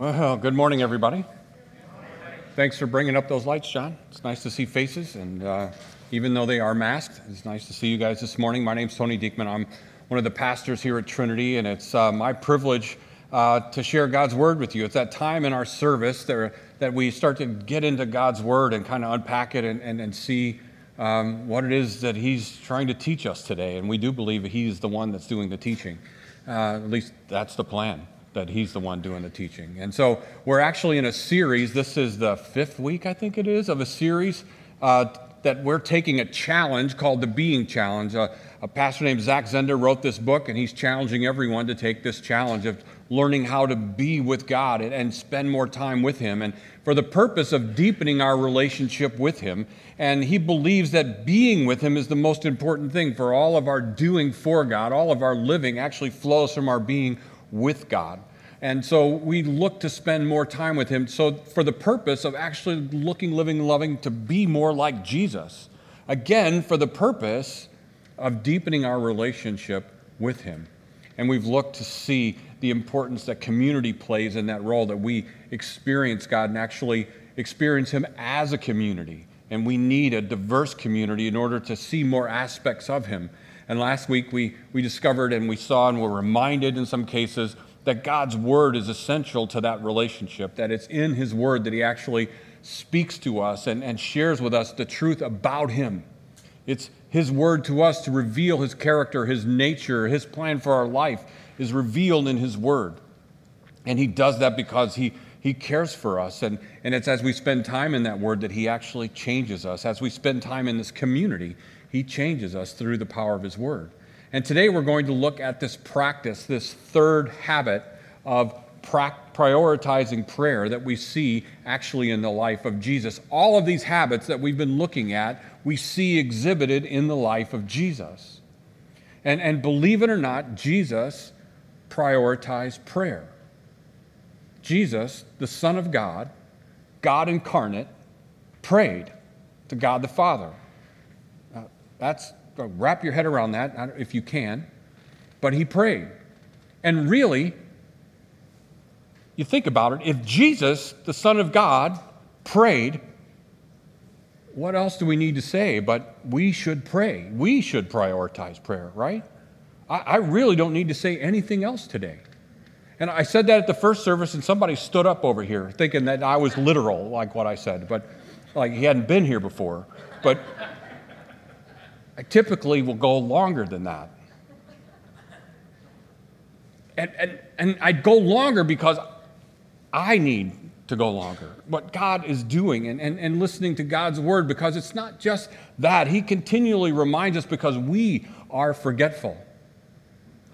Well, good morning, everybody. Thanks for bringing up those lights, John. It's nice to see faces, and uh, even though they are masked, it's nice to see you guys this morning. My name's Tony Diekman. I'm one of the pastors here at Trinity, and it's uh, my privilege uh, to share God's Word with you. It's that time in our service there, that we start to get into God's Word and kind of unpack it and, and, and see um, what it is that He's trying to teach us today. And we do believe He's the one that's doing the teaching. Uh, at least that's the plan that he's the one doing the teaching. And so we're actually in a series. This is the fifth week, I think it is, of a series uh, that we're taking a challenge called the Being Challenge. Uh, a pastor named Zach Zehnder wrote this book, and he's challenging everyone to take this challenge of learning how to be with God and, and spend more time with Him, and for the purpose of deepening our relationship with Him. And he believes that being with Him is the most important thing for all of our doing for God, all of our living actually flows from our being with God. And so we look to spend more time with Him. So, for the purpose of actually looking, living, loving to be more like Jesus. Again, for the purpose of deepening our relationship with Him. And we've looked to see the importance that community plays in that role, that we experience God and actually experience Him as a community. And we need a diverse community in order to see more aspects of Him. And last week we, we discovered and we saw and were reminded in some cases that God's word is essential to that relationship, that it's in His word that He actually speaks to us and, and shares with us the truth about Him. It's His word to us to reveal His character, His nature, His plan for our life is revealed in His word. And He does that because He he cares for us. And, and it's as we spend time in that word that He actually changes us. As we spend time in this community, he changes us through the power of His Word. And today we're going to look at this practice, this third habit of prioritizing prayer that we see actually in the life of Jesus. All of these habits that we've been looking at, we see exhibited in the life of Jesus. And, and believe it or not, Jesus prioritized prayer. Jesus, the Son of God, God incarnate, prayed to God the Father. That's uh, wrap your head around that if you can. But he prayed. And really, you think about it, if Jesus, the Son of God, prayed, what else do we need to say? But we should pray. We should prioritize prayer, right? I, I really don't need to say anything else today. And I said that at the first service, and somebody stood up over here thinking that I was literal, like what I said, but like he hadn't been here before. But I typically will go longer than that. And, and, and I'd go longer because I need to go longer. What God is doing and, and, and listening to God's word, because it's not just that. He continually reminds us because we are forgetful.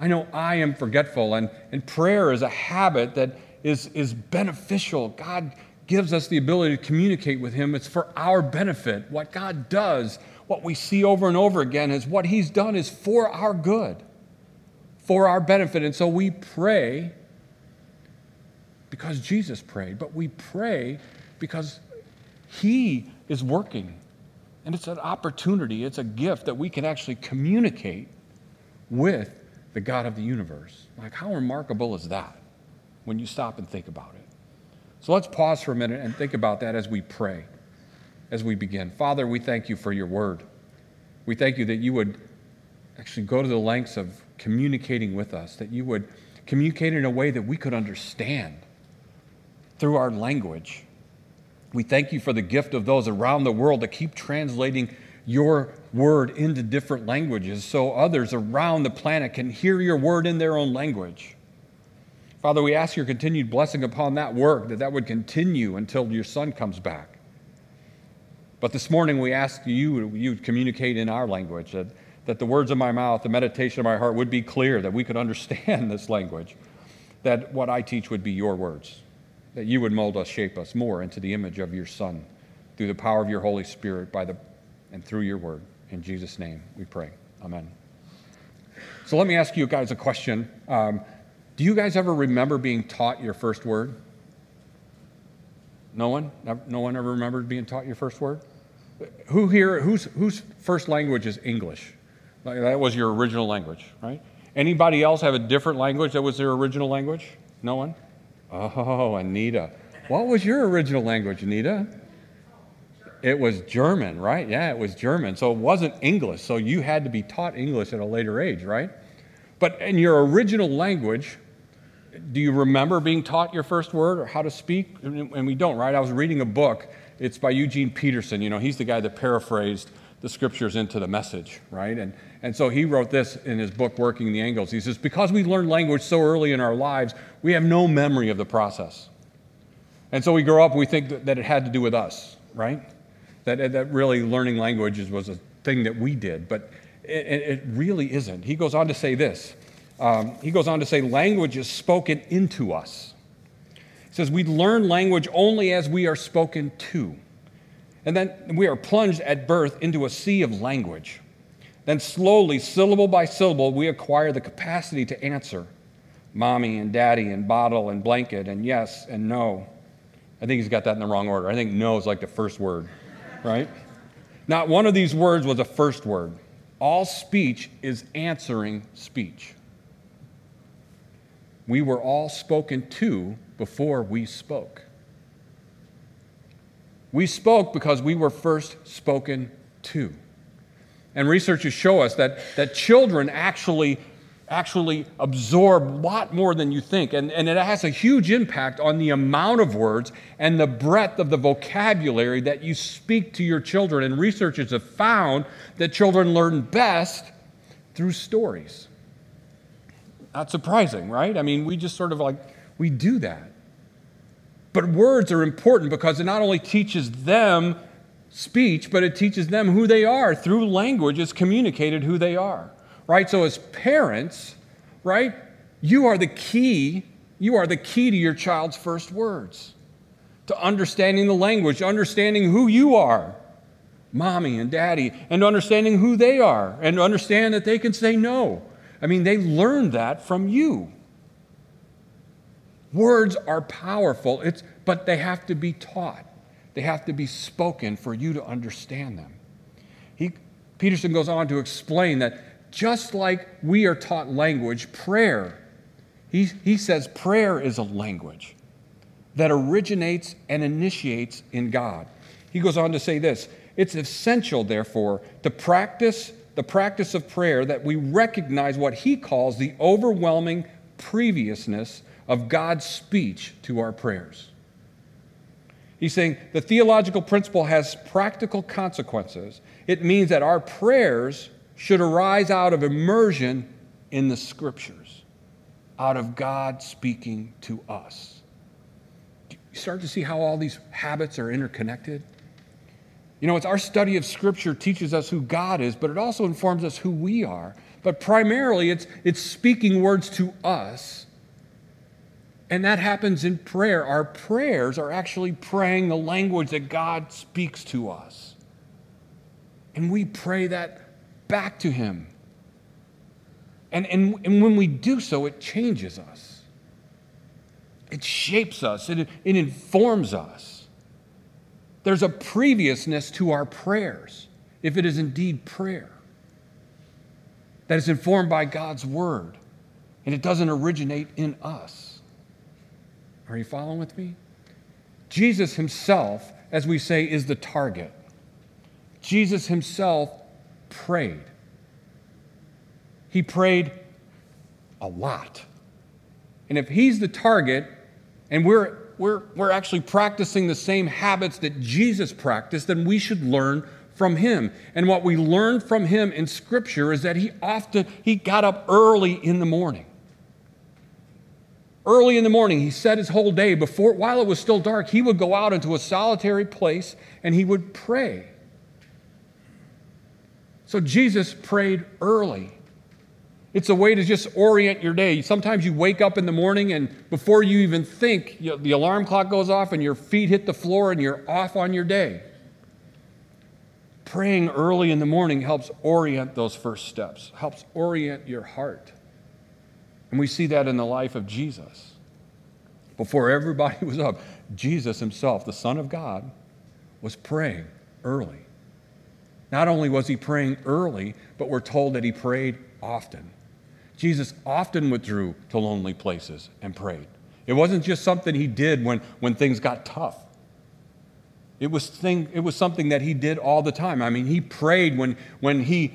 I know I am forgetful, and, and prayer is a habit that is, is beneficial. God gives us the ability to communicate with Him. It's for our benefit. What God does what we see over and over again is what He's done is for our good, for our benefit. And so we pray because Jesus prayed, but we pray because He is working. And it's an opportunity, it's a gift that we can actually communicate with the God of the universe. Like, how remarkable is that when you stop and think about it? So let's pause for a minute and think about that as we pray as we begin. Father, we thank you for your word. We thank you that you would actually go to the lengths of communicating with us, that you would communicate in a way that we could understand through our language. We thank you for the gift of those around the world that keep translating your word into different languages so others around the planet can hear your word in their own language. Father, we ask your continued blessing upon that work, that that would continue until your son comes back. But this morning we ask you, you'd communicate in our language, that, that the words of my mouth, the meditation of my heart would be clear, that we could understand this language, that what I teach would be your words, that you would mold us, shape us more into the image of your Son through the power of your Holy Spirit by the, and through your word. In Jesus' name we pray. Amen. So let me ask you guys a question. Um, do you guys ever remember being taught your first word? No one? No one ever remembered being taught your first word? Who here, whose, whose first language is English? Like that was your original language, right? Anybody else have a different language that was their original language? No one? Oh, Anita. What was your original language, Anita? It was German, right? Yeah, it was German. So it wasn't English. So you had to be taught English at a later age, right? But in your original language, do you remember being taught your first word or how to speak? And we don't, right? I was reading a book. It's by Eugene Peterson. You know, he's the guy that paraphrased the scriptures into the message, right? And, and so he wrote this in his book, Working the Angles. He says, Because we learn language so early in our lives, we have no memory of the process. And so we grow up and we think that, that it had to do with us, right? That, that really learning languages was a thing that we did. But it, it really isn't. He goes on to say this. Um, he goes on to say, language is spoken into us. He says, we learn language only as we are spoken to. And then we are plunged at birth into a sea of language. Then, slowly, syllable by syllable, we acquire the capacity to answer mommy and daddy and bottle and blanket and yes and no. I think he's got that in the wrong order. I think no is like the first word, right? Not one of these words was a first word. All speech is answering speech. We were all spoken to before we spoke. We spoke because we were first spoken to. And researchers show us that, that children actually actually absorb a lot more than you think. And, and it has a huge impact on the amount of words and the breadth of the vocabulary that you speak to your children. And researchers have found that children learn best through stories. Not surprising, right? I mean, we just sort of like, we do that. But words are important because it not only teaches them speech, but it teaches them who they are. Through language, it's communicated who they are right? So, as parents, right, you are the key. You are the key to your child's first words, to understanding the language, understanding who you are, mommy and daddy, and understanding who they are, and understand that they can say no. I mean, they learned that from you. Words are powerful, it's, but they have to be taught. They have to be spoken for you to understand them. He, Peterson goes on to explain that just like we are taught language, prayer, he, he says prayer is a language that originates and initiates in God. He goes on to say this it's essential, therefore, to practice the practice of prayer that we recognize what he calls the overwhelming previousness of God's speech to our prayers. He's saying the theological principle has practical consequences. It means that our prayers should arise out of immersion in the scriptures, out of God speaking to us. You start to see how all these habits are interconnected? You know, it's our study of scripture teaches us who God is, but it also informs us who we are. But primarily, it's, it's speaking words to us. And that happens in prayer. Our prayers are actually praying the language that God speaks to us. And we pray that back to Him. And, and, and when we do so, it changes us, it shapes us, it, it informs us. There's a previousness to our prayers, if it is indeed prayer, that is informed by God's Word, and it doesn't originate in us. Are you following with me? Jesus himself, as we say, is the target. Jesus himself prayed. He prayed a lot. And if he's the target and we're, we're, we're actually practicing the same habits that Jesus practiced, then we should learn from him. And what we learn from him in Scripture is that he often he got up early in the morning. Early in the morning, he set his whole day before while it was still dark, he would go out into a solitary place and he would pray. So Jesus prayed early. It's a way to just orient your day. Sometimes you wake up in the morning and before you even think, you know, the alarm clock goes off and your feet hit the floor and you're off on your day. Praying early in the morning helps orient those first steps, helps orient your heart. And we see that in the life of Jesus. Before everybody was up, Jesus himself, the Son of God, was praying early. Not only was he praying early, but we're told that he prayed often. Jesus often withdrew to lonely places and prayed. It wasn't just something he did when, when things got tough. It was, thing, it was something that he did all the time. I mean, he prayed when, when he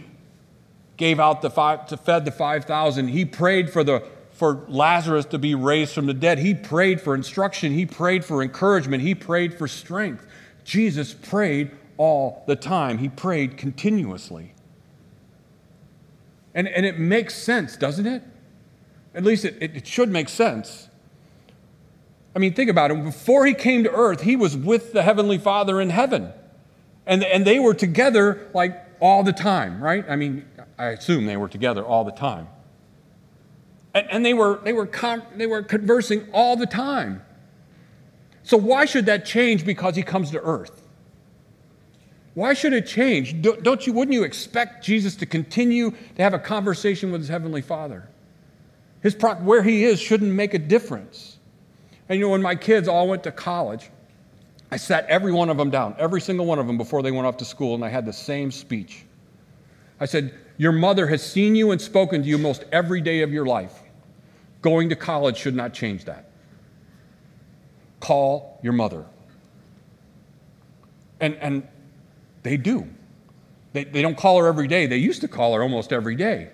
gave out the five, to fed the 5,000. He prayed for, the, for Lazarus to be raised from the dead. He prayed for instruction. He prayed for encouragement. He prayed for strength. Jesus prayed all the time. He prayed continuously. And, and it makes sense, doesn't it? At least it, it should make sense. I mean, think about it. Before he came to earth, he was with the Heavenly Father in heaven. And, and they were together like all the time, right? I mean, I assume they were together all the time. And, and they, were, they, were con- they were conversing all the time. So, why should that change because he comes to earth? Why should it change? Don't you, wouldn't you expect Jesus to continue to have a conversation with his heavenly Father? His pro- where he is shouldn't make a difference. And you know, when my kids all went to college, I sat every one of them down, every single one of them before they went off to school, and I had the same speech. I said, Your mother has seen you and spoken to you most every day of your life. Going to college should not change that. Call your mother. And, and they do. They, they don't call her every day. They used to call her almost every day.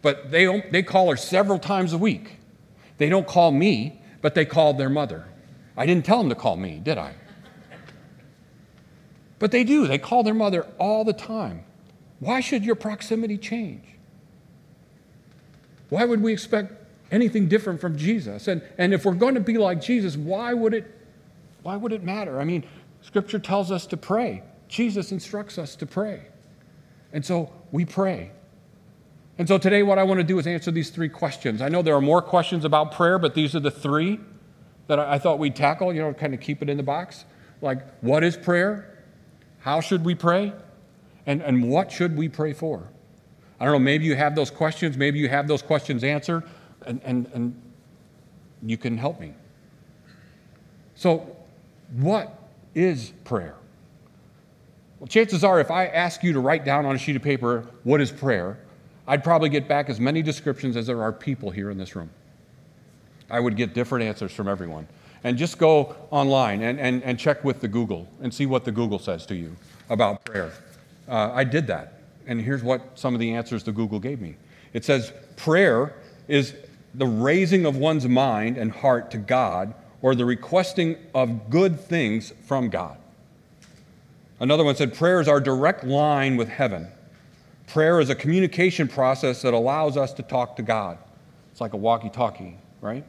But they, they call her several times a week. They don't call me, but they called their mother. I didn't tell them to call me, did I? But they do. They call their mother all the time. Why should your proximity change? Why would we expect anything different from Jesus? And, and if we're going to be like Jesus, why would, it, why would it matter? I mean, Scripture tells us to pray. Jesus instructs us to pray. And so we pray. And so today, what I want to do is answer these three questions. I know there are more questions about prayer, but these are the three that I thought we'd tackle, you know, kind of keep it in the box. Like, what is prayer? How should we pray? And, and what should we pray for? I don't know, maybe you have those questions, maybe you have those questions answered, and, and, and you can help me. So, what is prayer? Well, chances are, if I ask you to write down on a sheet of paper, what is prayer, I'd probably get back as many descriptions as there are people here in this room. I would get different answers from everyone. And just go online and, and, and check with the Google and see what the Google says to you about prayer. Uh, I did that. And here's what some of the answers the Google gave me it says, prayer is the raising of one's mind and heart to God or the requesting of good things from God. Another one said, Prayer is our direct line with heaven. Prayer is a communication process that allows us to talk to God. It's like a walkie talkie, right?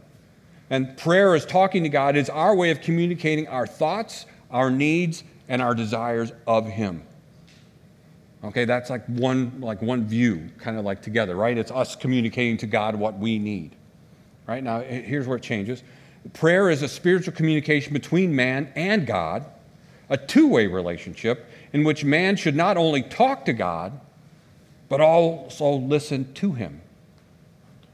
And prayer is talking to God, it's our way of communicating our thoughts, our needs, and our desires of Him. Okay, that's like one, like one view, kind of like together, right? It's us communicating to God what we need. Right? Now, here's where it changes. Prayer is a spiritual communication between man and God a two way relationship in which man should not only talk to God, but also listen to him.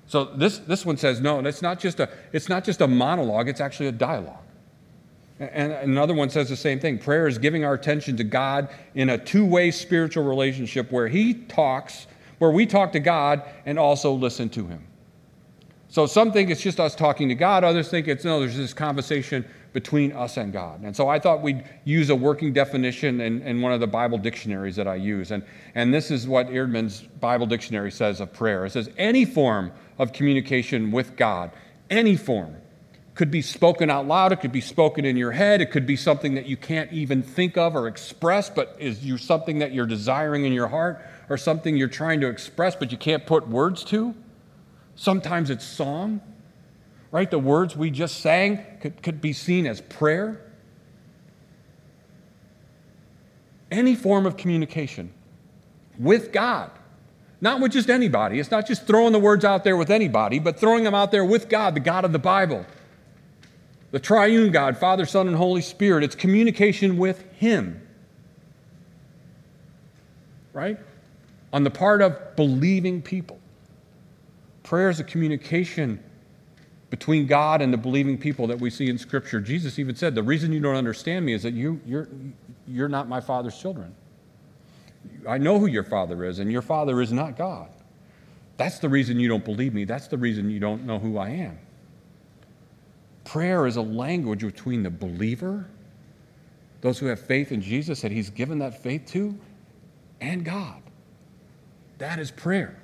So this, this one says, no, and it's not, just a, it's not just a monologue, it's actually a dialogue. And another one says the same thing. Prayer is giving our attention to God in a two way spiritual relationship where He talks, where we talk to God and also listen to Him. So some think it's just us talking to God, others think it's no, there's this conversation between us and God. And so I thought we'd use a working definition in, in one of the Bible dictionaries that I use. And, and this is what Eerdmans Bible Dictionary says of prayer it says, any form of communication with God, any form, could be spoken out loud, it could be spoken in your head, it could be something that you can't even think of or express, but is you something that you're desiring in your heart, or something you're trying to express but you can't put words to. Sometimes it's song right? The words we just sang could, could be seen as prayer. Any form of communication with God, not with just anybody. It's not just throwing the words out there with anybody, but throwing them out there with God, the God of the Bible, the triune God, Father, Son, and Holy Spirit. It's communication with Him, right? On the part of believing people. Prayer is a communication between God and the believing people that we see in Scripture. Jesus even said, The reason you don't understand me is that you, you're, you're not my Father's children. I know who your Father is, and your Father is not God. That's the reason you don't believe me. That's the reason you don't know who I am. Prayer is a language between the believer, those who have faith in Jesus that He's given that faith to, and God. That is prayer.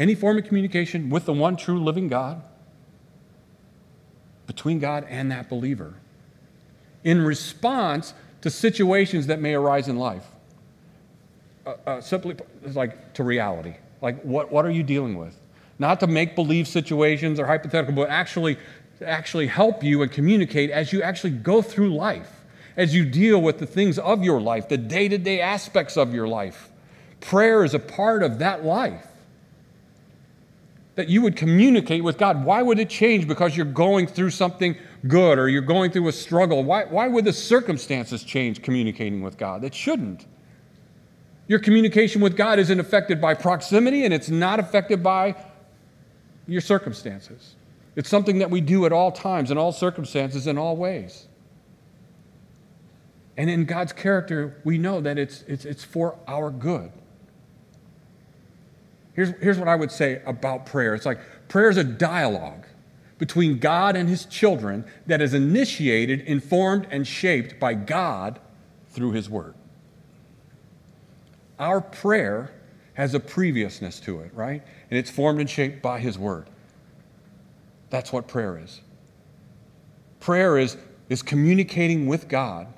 Any form of communication with the one true living God, between God and that believer, in response to situations that may arise in life. Uh, uh, simply like to reality. Like, what, what are you dealing with? Not to make believe situations or hypothetical, but actually, actually help you and communicate as you actually go through life, as you deal with the things of your life, the day to day aspects of your life. Prayer is a part of that life. That you would communicate with God. Why would it change because you're going through something good or you're going through a struggle? Why, why would the circumstances change communicating with God? It shouldn't. Your communication with God isn't affected by proximity and it's not affected by your circumstances. It's something that we do at all times, in all circumstances, in all ways. And in God's character, we know that it's, it's, it's for our good. Here's, here's what I would say about prayer it's like prayer is a dialogue between God and his children that is initiated, informed, and shaped by God through his word. Our prayer has a previousness to it, right? And it's formed and shaped by His Word. That's what prayer is. Prayer is, is communicating with God,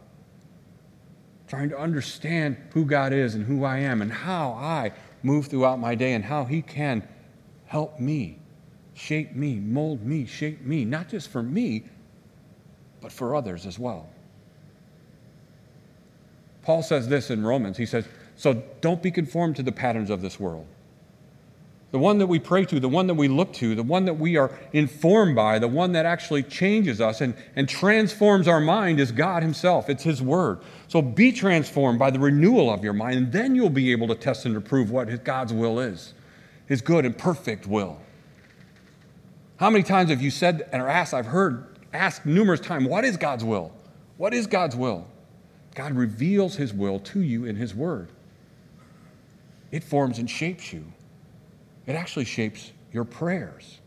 trying to understand who God is and who I am and how I move throughout my day and how He can help me, shape me, mold me, shape me, not just for me, but for others as well. Paul says this in Romans. He says, so don't be conformed to the patterns of this world. The one that we pray to, the one that we look to, the one that we are informed by, the one that actually changes us and, and transforms our mind is God Himself. It's His Word. So be transformed by the renewal of your mind, and then you'll be able to test and approve what God's will is His good and perfect will. How many times have you said and or asked? I've heard asked numerous times, what is God's will? What is God's will? God reveals His will to you in His Word it forms and shapes you. It actually shapes your prayers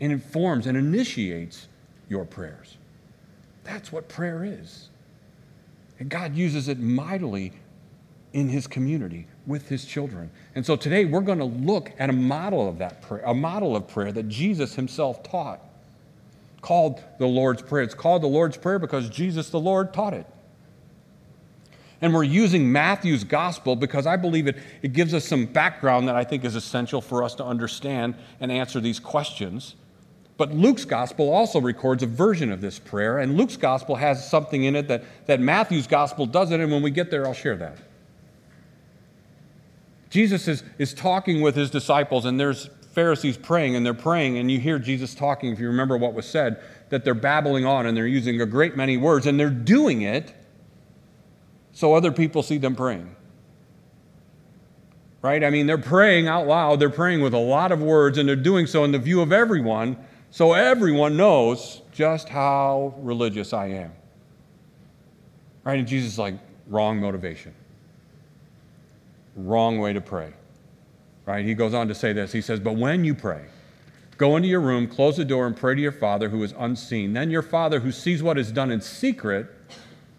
and informs and initiates your prayers. That's what prayer is. And God uses it mightily in his community with his children. And so today we're going to look at a model of that prayer, a model of prayer that Jesus himself taught, called the Lord's Prayer. It's called the Lord's Prayer because Jesus the Lord taught it. And we're using Matthew's gospel because I believe it, it gives us some background that I think is essential for us to understand and answer these questions. But Luke's gospel also records a version of this prayer, and Luke's gospel has something in it that, that Matthew's gospel doesn't, and when we get there, I'll share that. Jesus is, is talking with his disciples, and there's Pharisees praying, and they're praying, and you hear Jesus talking, if you remember what was said, that they're babbling on and they're using a great many words, and they're doing it so other people see them praying. Right? I mean, they're praying out loud, they're praying with a lot of words, and they're doing so in the view of everyone, so everyone knows just how religious I am. Right? And Jesus is like, wrong motivation, wrong way to pray. Right? He goes on to say this He says, But when you pray, Go into your room, close the door, and pray to your Father who is unseen. Then your Father who sees what is done in secret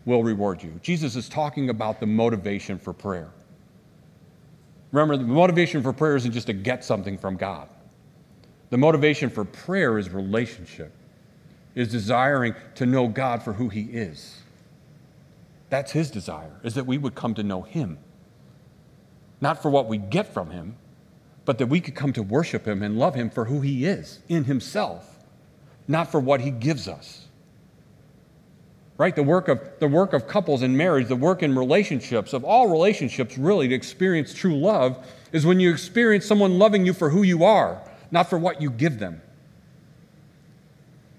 will reward you. Jesus is talking about the motivation for prayer. Remember, the motivation for prayer isn't just to get something from God. The motivation for prayer is relationship, is desiring to know God for who He is. That's His desire, is that we would come to know Him. Not for what we get from Him, but that we could come to worship Him and love Him for who He is in Himself, not for what He gives us right? The work of the work of couples in marriage, the work in relationships, of all relationships, really, to experience true love is when you experience someone loving you for who you are, not for what you give them,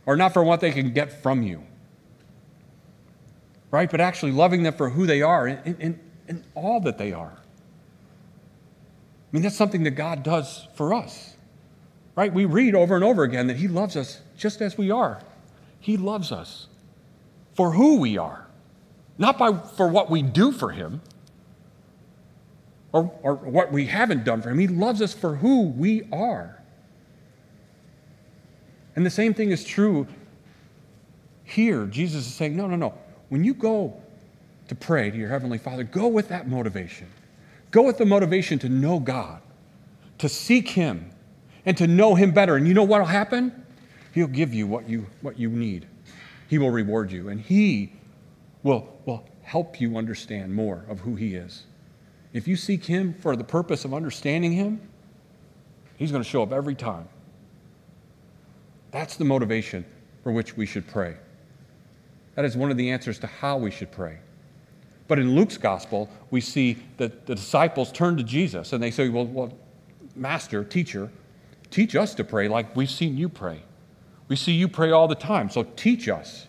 or not for what they can get from you. Right? But actually loving them for who they are and, and, and all that they are. I mean, that's something that God does for us. Right? We read over and over again that He loves us just as we are. He loves us for who we are, not by, for what we do for Him or, or what we haven't done for Him. He loves us for who we are. And the same thing is true here. Jesus is saying, no, no, no. When you go to pray to your Heavenly Father, go with that motivation. Go with the motivation to know God, to seek Him, and to know Him better. And you know what will happen? He'll give you what you, what you need. He will reward you, and He will, will help you understand more of who He is. If you seek Him for the purpose of understanding Him, He's going to show up every time. That's the motivation for which we should pray. That is one of the answers to how we should pray. But in Luke's gospel, we see that the disciples turn to Jesus and they say, Well, well Master, teacher, teach us to pray like we've seen you pray. We see you pray all the time, so teach us.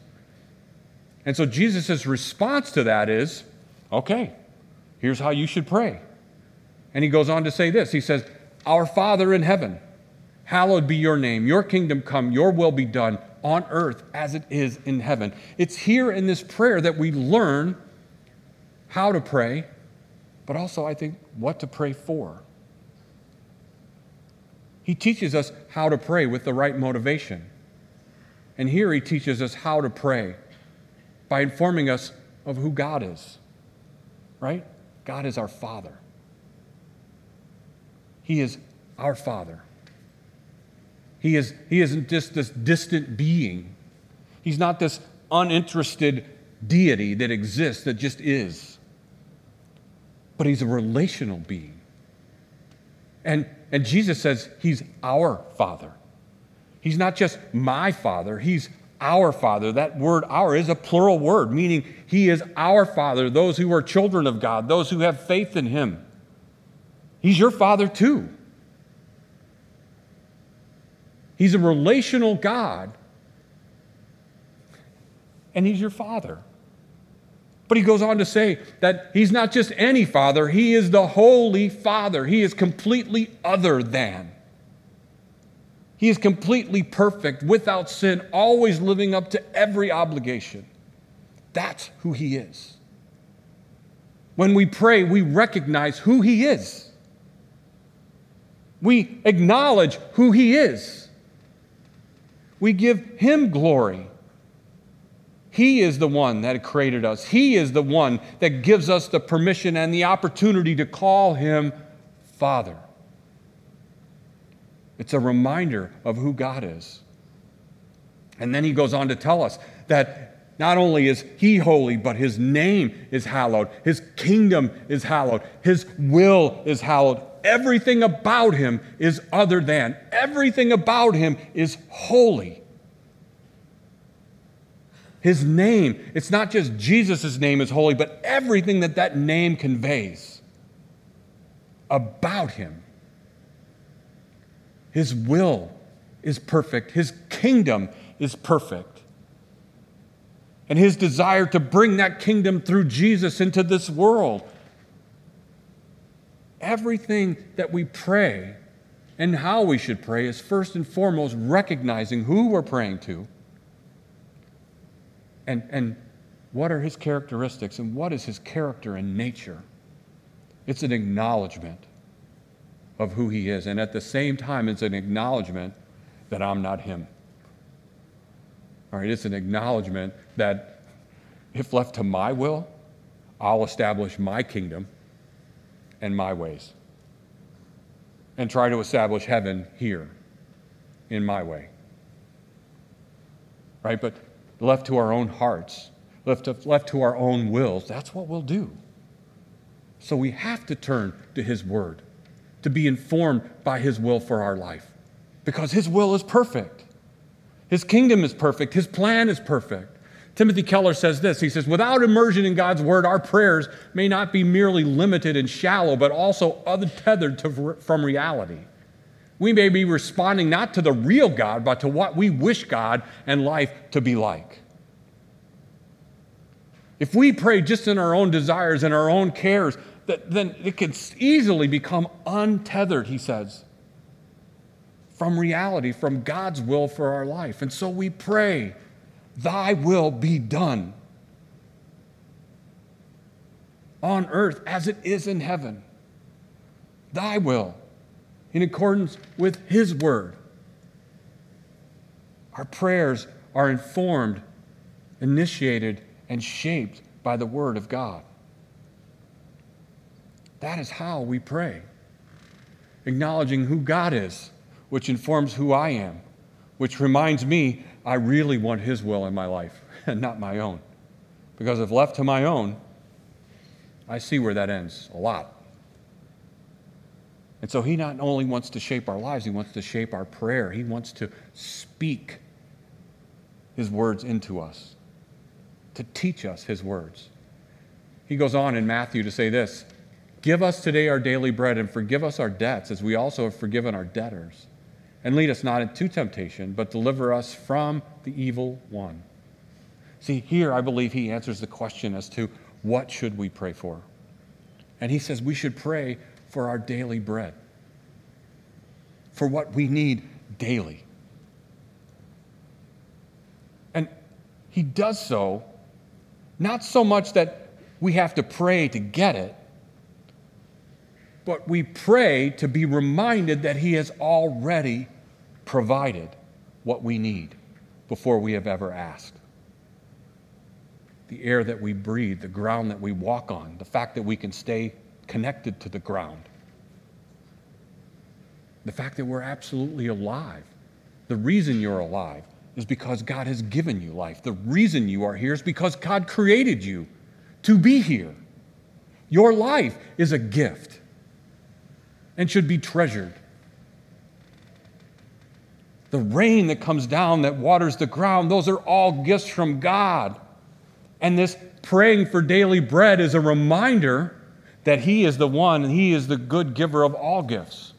And so Jesus' response to that is, Okay, here's how you should pray. And he goes on to say this He says, Our Father in heaven, hallowed be your name, your kingdom come, your will be done on earth as it is in heaven. It's here in this prayer that we learn how to pray, but also, I think, what to pray for. He teaches us how to pray with the right motivation. And here he teaches us how to pray by informing us of who God is. Right? God is our Father. He is our Father. He, is, he isn't just this distant being, He's not this uninterested deity that exists, that just is. But He's a relational being. And, and Jesus says He's our Father. He's not just my Father, He's our Father. That word our is a plural word, meaning He is our Father, those who are children of God, those who have faith in Him. He's your Father too. He's a relational God, and He's your Father. But he goes on to say that he's not just any father, he is the Holy Father. He is completely other than. He is completely perfect, without sin, always living up to every obligation. That's who he is. When we pray, we recognize who he is. We acknowledge who he is we give Him glory. He is the one that created us. He is the one that gives us the permission and the opportunity to call Him Father. It's a reminder of who God is. And then he goes on to tell us that not only is he holy, but his name is hallowed, his kingdom is hallowed, his will is hallowed, Everything about him is other than. Everything about him is holy. His name, it's not just Jesus' name is holy, but everything that that name conveys about him. His will is perfect, his kingdom is perfect. And his desire to bring that kingdom through Jesus into this world everything that we pray and how we should pray is first and foremost recognizing who we're praying to and, and what are his characteristics and what is his character and nature. It's an acknowledgement of who he is. And at the same time, it's an acknowledgement that I'm not him. All right, it's an acknowledgement that if left to my will, I'll establish my kingdom and my ways and try to establish heaven here in my way. Right? But left to our own hearts, left to, left to our own wills, that's what we'll do. So we have to turn to His Word to be informed by His will for our life because His will is perfect. His kingdom is perfect. His plan is perfect. Timothy Keller says this He says, Without immersion in God's word, our prayers may not be merely limited and shallow, but also untethered to, from reality. We may be responding not to the real God, but to what we wish God and life to be like. If we pray just in our own desires and our own cares, then it can easily become untethered, he says, from reality, from God's will for our life. And so we pray Thy will be done on earth as it is in heaven. Thy will, in accordance with His word. Our prayers are informed, initiated, and shaped by the Word of God. That is how we pray, acknowledging who God is, which informs who I am, which reminds me I really want His will in my life and not my own. Because if left to my own, I see where that ends a lot. And so He not only wants to shape our lives, He wants to shape our prayer, He wants to speak His words into us, to teach us His words. He goes on in Matthew to say this Give us today our daily bread and forgive us our debts as we also have forgiven our debtors. And lead us not into temptation, but deliver us from the evil one. See, here I believe he answers the question as to what should we pray for? And he says we should pray for our daily bread, for what we need daily. And he does so not so much that we have to pray to get it, but we pray to be reminded that He has already provided what we need before we have ever asked. The air that we breathe, the ground that we walk on, the fact that we can stay connected to the ground, the fact that we're absolutely alive. The reason you're alive is because God has given you life. The reason you are here is because God created you to be here. Your life is a gift and should be treasured. The rain that comes down that waters the ground, those are all gifts from God. And this praying for daily bread is a reminder that He is the one and He is the good giver of all gifts.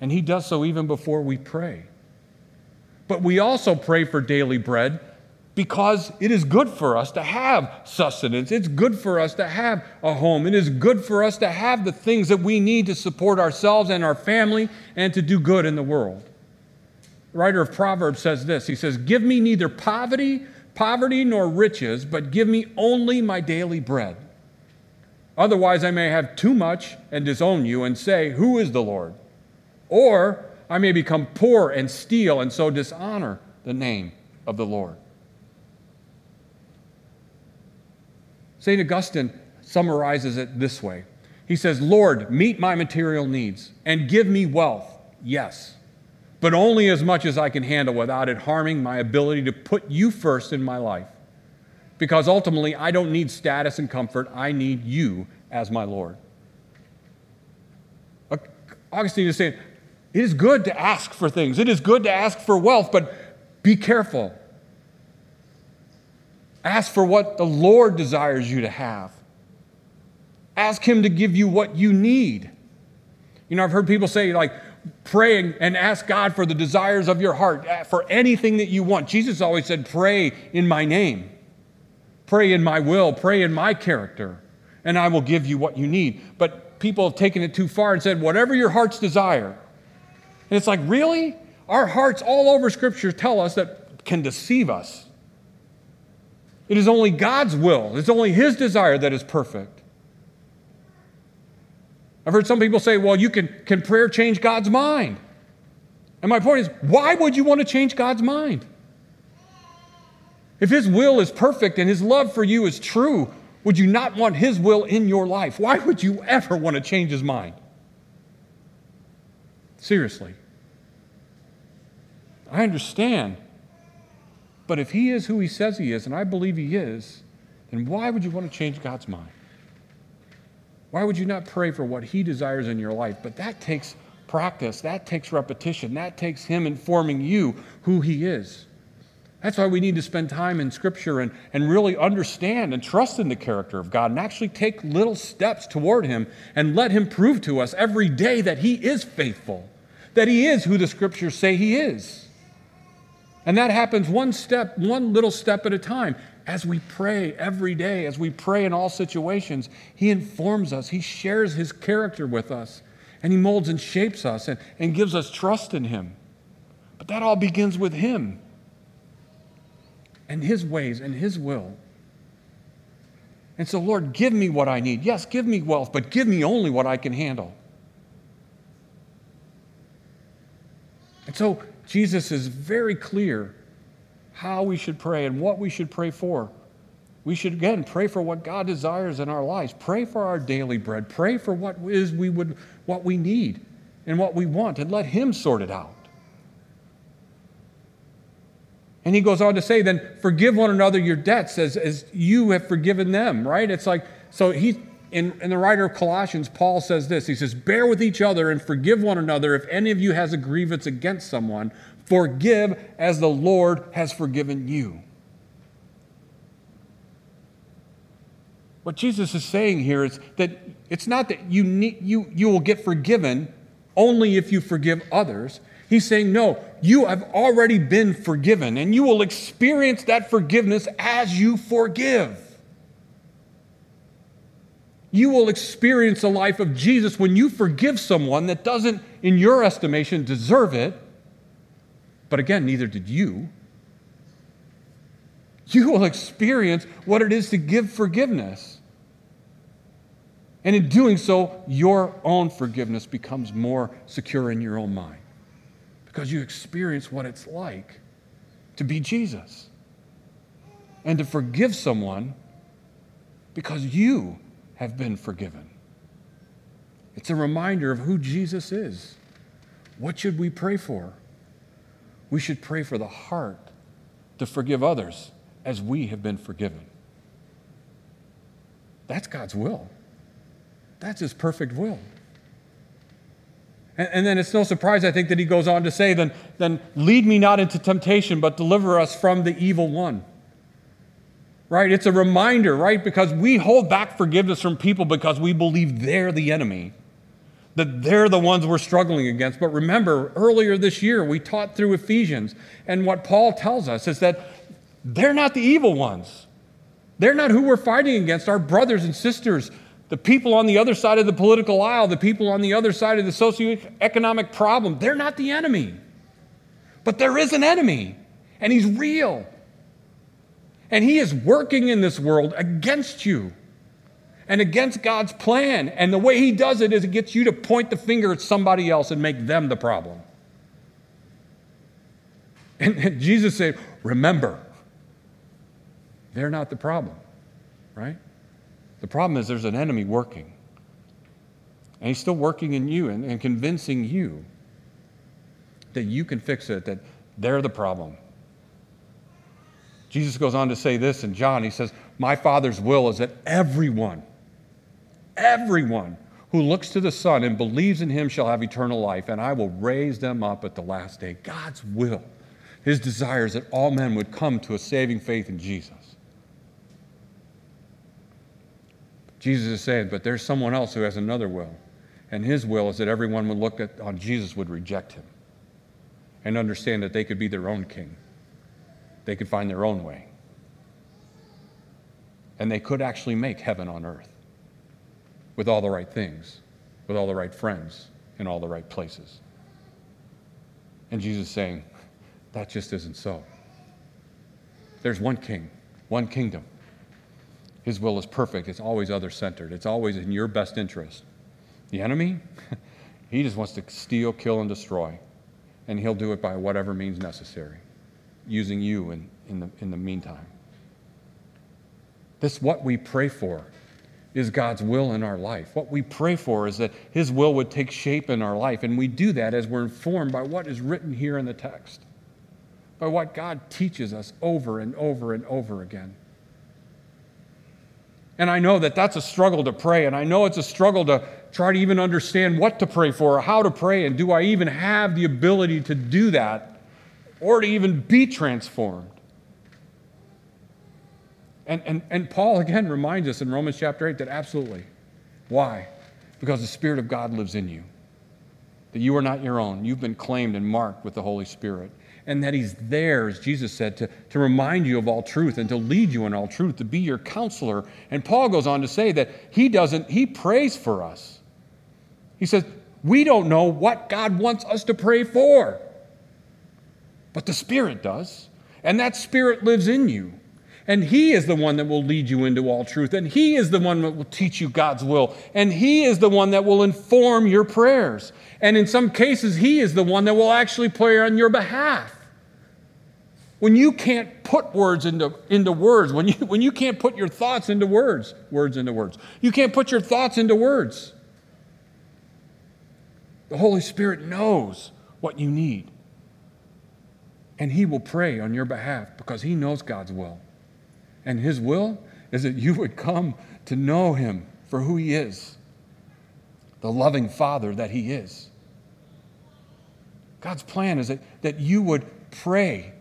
And He does so even before we pray. But we also pray for daily bread because it is good for us to have sustenance. It's good for us to have a home. It is good for us to have the things that we need to support ourselves and our family and to do good in the world. The writer of Proverbs says this He says, Give me neither poverty, poverty nor riches, but give me only my daily bread. Otherwise, I may have too much and disown you and say, Who is the Lord? Or I may become poor and steal and so dishonor the name of the Lord. St. Augustine summarizes it this way He says, Lord, meet my material needs and give me wealth, yes, but only as much as I can handle without it harming my ability to put you first in my life. Because ultimately, I don't need status and comfort, I need you as my Lord. Augustine is saying, it is good to ask for things. It is good to ask for wealth, but be careful. Ask for what the Lord desires you to have. Ask Him to give you what you need. You know, I've heard people say, like, praying and ask God for the desires of your heart, uh, for anything that you want. Jesus always said, Pray in my name, pray in my will, pray in my character, and I will give you what you need. But people have taken it too far and said, Whatever your heart's desire. And it's like, really? Our hearts all over Scripture tell us that can deceive us. It is only God's will, it's only His desire that is perfect. I've heard some people say, well, you can, can prayer change God's mind? And my point is, why would you want to change God's mind? If His will is perfect and His love for you is true, would you not want His will in your life? Why would you ever want to change His mind? Seriously. I understand but if he is who he says he is, and I believe he is, then why would you want to change God's mind? Why would you not pray for what he desires in your life? But that takes practice, that takes repetition, that takes him informing you who he is. That's why we need to spend time in Scripture and, and really understand and trust in the character of God and actually take little steps toward Him and let Him prove to us every day that He is faithful, that He is who the Scriptures say He is. And that happens one step, one little step at a time. As we pray every day, as we pray in all situations, He informs us, He shares His character with us, and He molds and shapes us and, and gives us trust in Him. But that all begins with Him and His ways and His will. And so, Lord, give me what I need. Yes, give me wealth, but give me only what I can handle. And so, Jesus is very clear how we should pray and what we should pray for. We should again pray for what God desires in our lives. Pray for our daily bread. Pray for what is we would what we need and what we want and let him sort it out. And he goes on to say, then forgive one another your debts as, as you have forgiven them, right? It's like, so he, in, in the writer of Colossians, Paul says this. He says, Bear with each other and forgive one another. If any of you has a grievance against someone, forgive as the Lord has forgiven you. What Jesus is saying here is that it's not that you, need, you, you will get forgiven only if you forgive others. He's saying, no, you have already been forgiven, and you will experience that forgiveness as you forgive. You will experience the life of Jesus when you forgive someone that doesn't, in your estimation, deserve it. But again, neither did you. You will experience what it is to give forgiveness. And in doing so, your own forgiveness becomes more secure in your own mind because you experience what it's like to be Jesus and to forgive someone because you have been forgiven. It's a reminder of who Jesus is. What should we pray for? We should pray for the heart to forgive others as we have been forgiven. That's God's will. That's His perfect will. And, and then it's no surprise, I think, that he goes on to say, then, then lead me not into temptation, but deliver us from the evil one. Right? It's a reminder, right? Because we hold back forgiveness from people because we believe they're the enemy, that they're the ones we're struggling against. But remember, earlier this year, we taught through Ephesians, and what Paul tells us is that they're not the evil ones. They're not who we're fighting against. Our brothers and sisters the people on the other side of the political aisle, the people on the other side of the socioeconomic problem, they're not the enemy. But there is an enemy, and he's real. And he is working in this world against you and against God's plan. And the way he does it is it gets you to point the finger at somebody else and make them the problem. And, Jesus said, Remember, they're not the problem, right? The problem is there's an enemy working. And he's still working in you and, and convincing you that you can fix it, that they're the problem. Jesus goes on to say this in John. He says, My Father's will is that everyone, everyone who looks to the Son and believes in him shall have eternal life, and I will raise them up at the last day. God's will, his desire is that all men would come to a saving faith in Jesus. Jesus is saying, but there's someone else who has another will. And his will is that everyone would look at, on Jesus would reject him and understand that they could be their own king. They could find their own way. And they could actually make heaven on earth with all the right things, with all the right friends, in all the right places. And Jesus saying, that just isn't so. There's one king, one kingdom. His will is perfect. It's always other centered. It's always in your best interest. The enemy, he just wants to steal, kill, and destroy. And he'll do it by whatever means necessary, using you in, in, the, in the meantime. This, what we pray for, is God's will in our life. What we pray for is that His will would take shape in our life. And we do that as we're informed by what is written here in the text, by what God teaches us over and over and over again. And I know that that's a struggle to pray, and I know it's a struggle to try to even understand what to pray for or how to pray, and do I even have the ability to do that or to even be transformed? And, and, and Paul again reminds us in Romans chapter 8 that absolutely. Why? Because the Spirit of God lives in you, that you are not your own. You've been claimed and marked with the Holy Spirit and that He's there, as Jesus said, to, to remind you of all truth and to lead you in all truth, to be your counselor. And Paul goes on to say that He doesn't, He prays for us. He says, We don't know what God wants us to pray for, but the Spirit does. And that Spirit lives in you. And He is the one that will lead you into all truth. And He is the one that will teach you God's will. And He is the one that will inform your prayers. And in some cases, He is the one that will actually pray on your behalf. When you can't put words into, into words, when you, when you can't put your thoughts into words, words into words, you can't put your thoughts into words. The Holy Spirit knows what you need. And He will pray on your behalf because He knows God's will. And His will is that you would come to know Him for who He is, the loving Father that He is. God's plan is that, that you would pray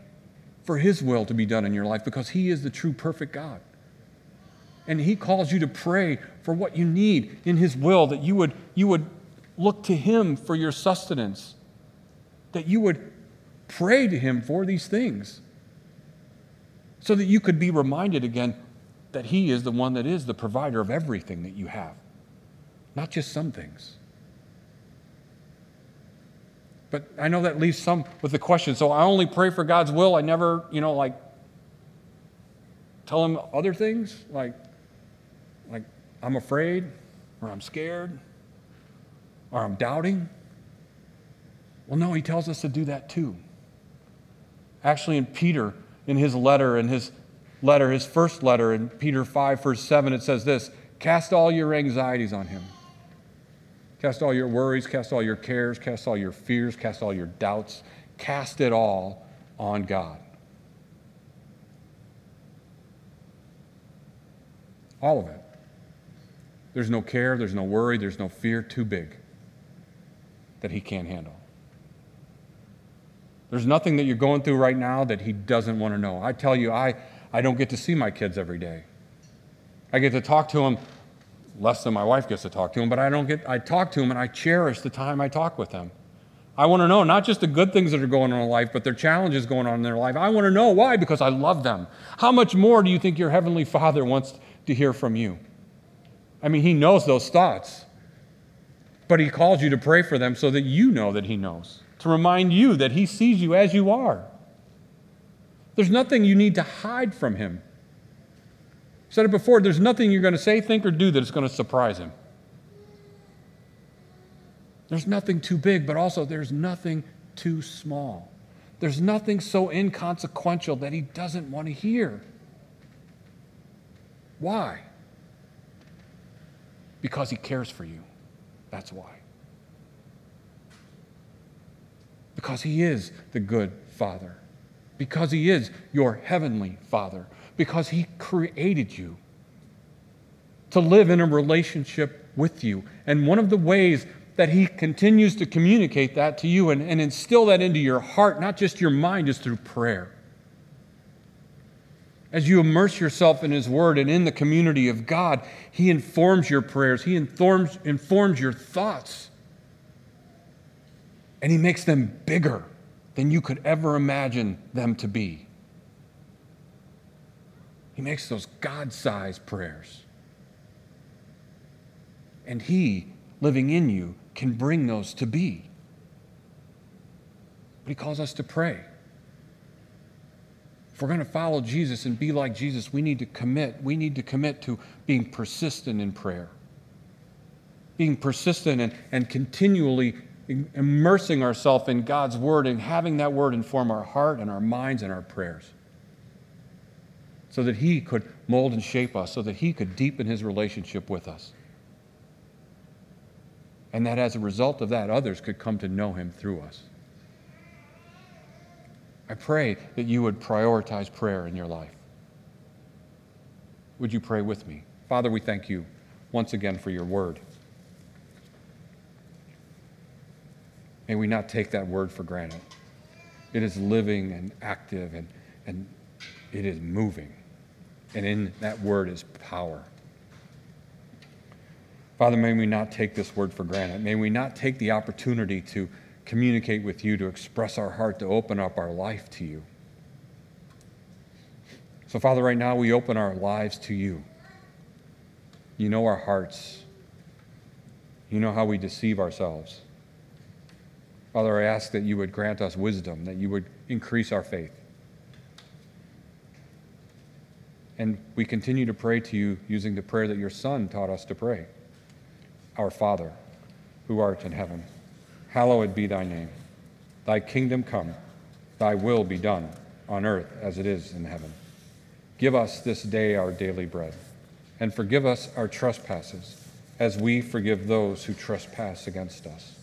for His will to be done in your life because He is the true, perfect God. And He calls you to pray for what you need in His will, that you would, you would look to Him for your sustenance, that you would pray to Him for these things, so that you could be reminded again that He is the one that is the provider of everything that you have, not just some things. But I know that leaves some with the question. So I only pray for God's will. I never, you know, like tell him other things like like I'm afraid or I'm scared or I'm doubting? Well, no, he tells us to do that too. Actually, in Peter, in his letter, in his letter, his first letter, in Peter 5, verse 7, it says this Cast all your anxieties on him. Cast all your worries, cast all your cares, cast all your fears, cast all your doubts. Cast it all on God. All of it. There's no care, there's no worry, there's no fear too big that He can't handle. There's nothing that you're going through right now that He doesn't want to know. I tell you, I, I don't get to see my kids every day. I get to talk to them less than my wife gets to talk to them, but I don't get, I talk to them and I cherish the time I talk with them. I want to know not just the good things that are going on in life, but their challenges going on in their life. I want to know why, because I love them. How much more do you think your Heavenly Father wants to hear from you? I mean, He knows those thoughts. But He calls you to pray for them so that you know that He knows, to remind you that He sees you as you are. There's nothing you need to hide from Him. I said it before, there's nothing you're going to say, think, or do that is going to surprise Him. There's nothing too big, but also there's nothing too small. There's nothing so inconsequential that He doesn't want to hear. Why? Because He cares for you. That's why. Because He is the good Father. Because He is your heavenly Father. Because He created you to live in a relationship with you. And one of the ways that He continues to communicate that to you and, and instill that into your heart, not just your mind, is through prayer as you immerse yourself in His Word and in the community of God, He informs your prayers, He informs, informs your thoughts, and He makes them bigger than you could ever imagine them to be. He makes those God sized prayers. And He, living in you, can bring those to be. But He calls us to pray. If we're going to follow Jesus and be like Jesus, we need to commit. We need to commit to being persistent in prayer, being persistent and, and continually immersing ourselves in God's Word and having that Word inform our heart and our minds and our prayers so that He could mold and shape us, so that He could deepen His relationship with us. And that as a result of that, others could come to know Him through us. I pray that you would prioritize prayer in your life. Would you pray with me? Father, we thank you once again for your word. May we not take that word for granted. It is living and active and, and it is moving. And in that word is power. Father, may we not take this word for granted. May we not take the opportunity to communicate with you, to express our heart, to open up our life to you. So, Father, right now we open our lives to you. You know our hearts, you know how we deceive ourselves. Father, I ask that you would grant us wisdom, that you would increase our faith. And we continue to pray to you using the prayer that your Son taught us to pray Our Father, who art in heaven, hallowed be thy name. Thy kingdom come, thy will be done, on earth as it is in heaven. Give us this day our daily bread, and forgive us our trespasses, as we forgive those who trespass against us.